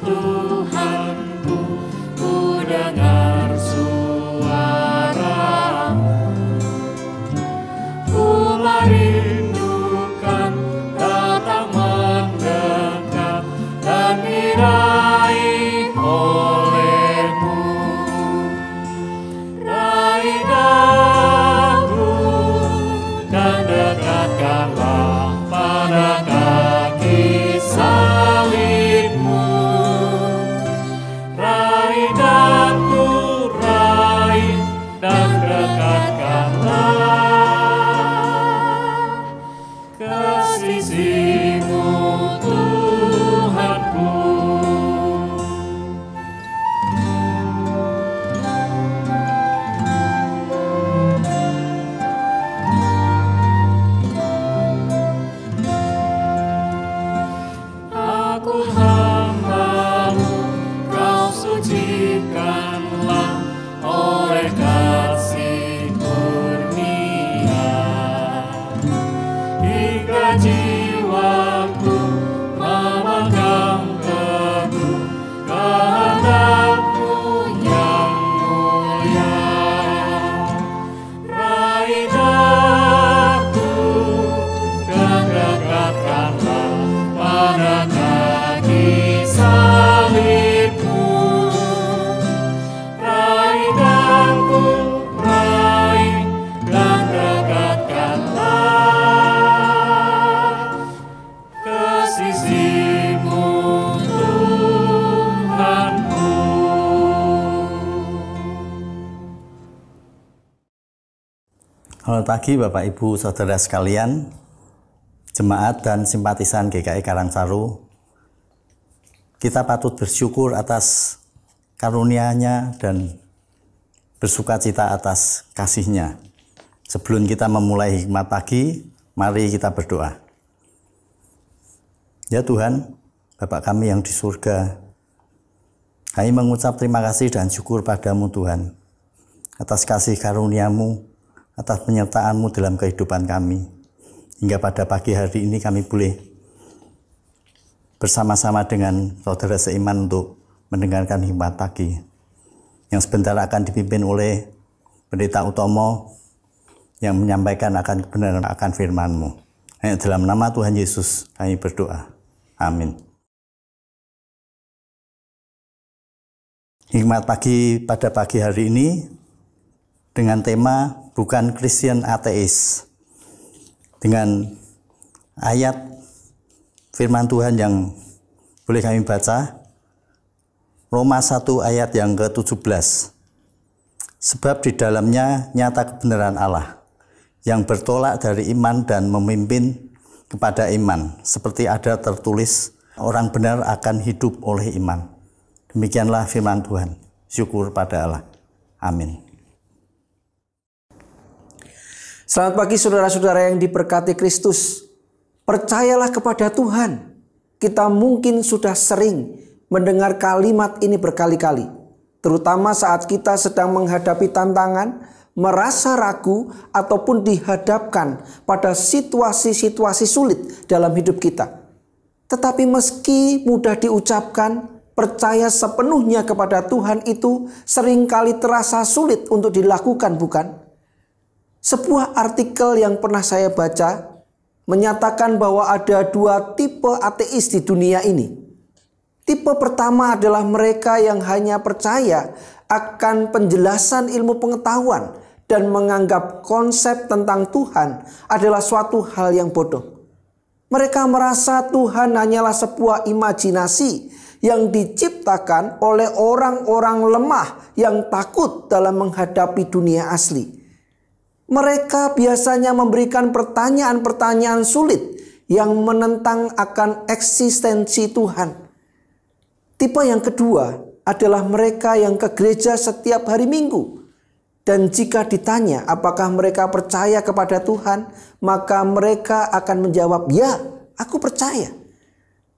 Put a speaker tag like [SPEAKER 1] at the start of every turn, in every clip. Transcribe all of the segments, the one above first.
[SPEAKER 1] milikmu Yesus
[SPEAKER 2] Selamat pagi Bapak Ibu Saudara sekalian, jemaat dan simpatisan GKI Karangsaru. Kita patut bersyukur atas karunia-Nya dan bersuka cita atas kasih-Nya. Sebelum kita memulai hikmat pagi, mari kita berdoa. Ya Tuhan, Bapak kami yang di surga, kami mengucap terima kasih dan syukur padamu Tuhan, atas kasih karuniamu, atas penyertaan-Mu dalam kehidupan kami. Hingga pada pagi hari ini kami boleh bersama-sama dengan saudara seiman untuk mendengarkan hikmat pagi yang sebentar akan dipimpin oleh Pendeta Utomo yang menyampaikan akan kebenaran akan firman-Mu. Hanya dalam nama Tuhan Yesus kami berdoa. Amin. Hikmat pagi pada pagi hari ini dengan tema bukan Christian ateis. Dengan ayat firman Tuhan yang boleh kami baca Roma 1 ayat yang ke-17. Sebab di dalamnya nyata kebenaran Allah yang bertolak dari iman dan memimpin kepada iman seperti ada tertulis orang benar akan hidup oleh iman. Demikianlah firman Tuhan. Syukur pada Allah. Amin.
[SPEAKER 3] Selamat pagi saudara-saudara yang diberkati Kristus. Percayalah kepada Tuhan. Kita mungkin sudah sering mendengar kalimat ini berkali-kali. Terutama saat kita sedang menghadapi tantangan, merasa ragu, ataupun dihadapkan pada situasi-situasi sulit dalam hidup kita. Tetapi meski mudah diucapkan, percaya sepenuhnya kepada Tuhan itu sering kali terasa sulit untuk dilakukan, bukan? Sebuah artikel yang pernah saya baca menyatakan bahwa ada dua tipe ateis di dunia ini. Tipe pertama adalah mereka yang hanya percaya akan penjelasan ilmu pengetahuan dan menganggap konsep tentang Tuhan adalah suatu hal yang bodoh. Mereka merasa Tuhan hanyalah sebuah imajinasi yang diciptakan oleh orang-orang lemah yang takut dalam menghadapi dunia asli. Mereka biasanya memberikan pertanyaan-pertanyaan sulit yang menentang akan eksistensi Tuhan. Tipe yang kedua adalah mereka yang ke gereja setiap hari Minggu. Dan jika ditanya apakah mereka percaya kepada Tuhan, maka mereka akan menjawab, "Ya, aku percaya."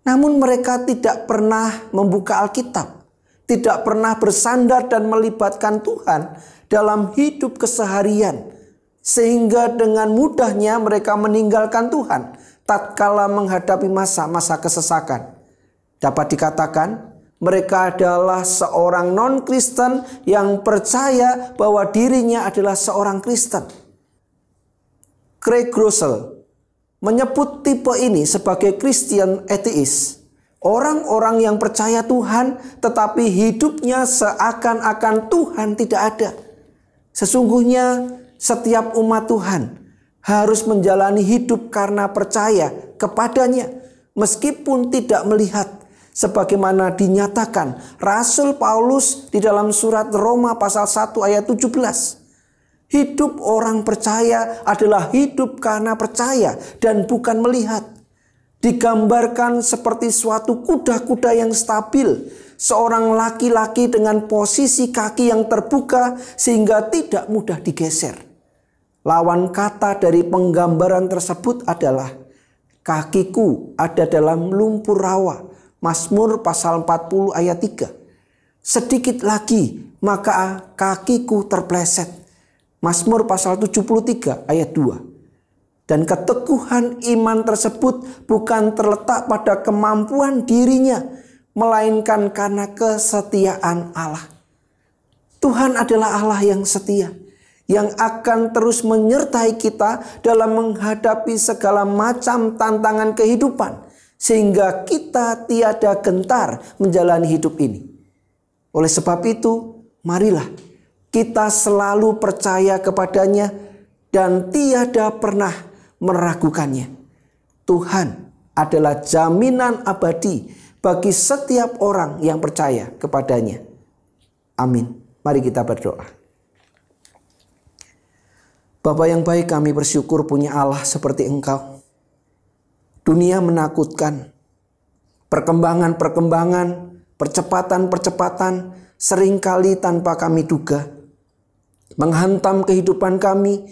[SPEAKER 3] Namun mereka tidak pernah membuka Alkitab, tidak pernah bersandar dan melibatkan Tuhan dalam hidup keseharian, sehingga dengan mudahnya mereka meninggalkan Tuhan tatkala menghadapi masa-masa kesesakan. Dapat dikatakan mereka adalah seorang non-Kristen yang percaya bahwa dirinya adalah seorang Kristen. Craig Groeschel menyebut tipe ini sebagai Christian atheist. Orang-orang yang percaya Tuhan tetapi hidupnya seakan-akan Tuhan tidak ada. Sesungguhnya setiap umat Tuhan harus menjalani hidup karena percaya kepadanya meskipun tidak melihat sebagaimana dinyatakan Rasul Paulus di dalam surat Roma pasal 1 ayat 17. Hidup orang percaya adalah hidup karena percaya dan bukan melihat. Digambarkan seperti suatu kuda-kuda yang stabil, seorang laki-laki dengan posisi kaki yang terbuka sehingga tidak mudah digeser. Lawan kata dari penggambaran tersebut adalah kakiku ada dalam lumpur rawa. Mazmur pasal 40 ayat 3. Sedikit lagi maka kakiku terpleset. Mazmur pasal 73 ayat 2. Dan keteguhan iman tersebut bukan terletak pada kemampuan dirinya, melainkan karena kesetiaan Allah. Tuhan adalah Allah yang setia yang akan terus menyertai kita dalam menghadapi segala macam tantangan kehidupan, sehingga kita tiada gentar menjalani hidup ini. Oleh sebab itu, marilah kita selalu percaya kepadanya dan tiada pernah meragukannya. Tuhan adalah jaminan abadi bagi setiap orang yang percaya kepadanya. Amin. Mari kita berdoa. Bapak yang baik kami bersyukur punya Allah seperti engkau. Dunia menakutkan. Perkembangan-perkembangan, percepatan-percepatan sering kali tanpa kami duga. Menghantam kehidupan kami,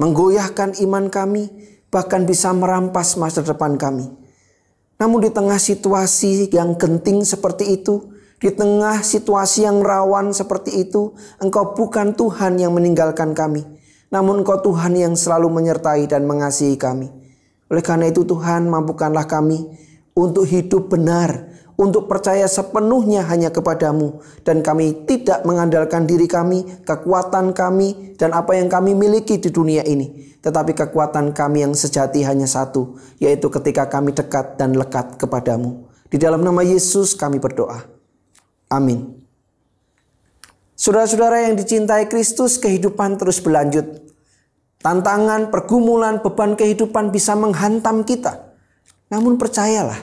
[SPEAKER 3] menggoyahkan iman kami, bahkan bisa merampas masa depan kami. Namun di tengah situasi yang genting seperti itu, di tengah situasi yang rawan seperti itu, Engkau bukan Tuhan yang meninggalkan kami namun Engkau Tuhan yang selalu menyertai dan mengasihi kami. Oleh karena itu Tuhan mampukanlah kami untuk hidup benar, untuk percaya sepenuhnya hanya kepadamu. Dan kami tidak mengandalkan diri kami, kekuatan kami, dan apa yang kami miliki di dunia ini. Tetapi kekuatan kami yang sejati hanya satu, yaitu ketika kami dekat dan lekat kepadamu. Di dalam nama Yesus kami berdoa. Amin. Saudara-saudara yang dicintai Kristus, kehidupan terus berlanjut. Tantangan, pergumulan, beban kehidupan bisa menghantam kita. Namun percayalah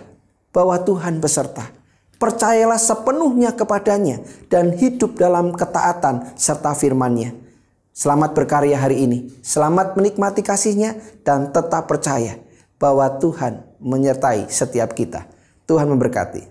[SPEAKER 3] bahwa Tuhan beserta. Percayalah sepenuhnya kepadanya dan hidup dalam ketaatan serta firman-Nya. Selamat berkarya hari ini. Selamat menikmati kasihnya dan tetap percaya bahwa Tuhan menyertai setiap kita. Tuhan memberkati.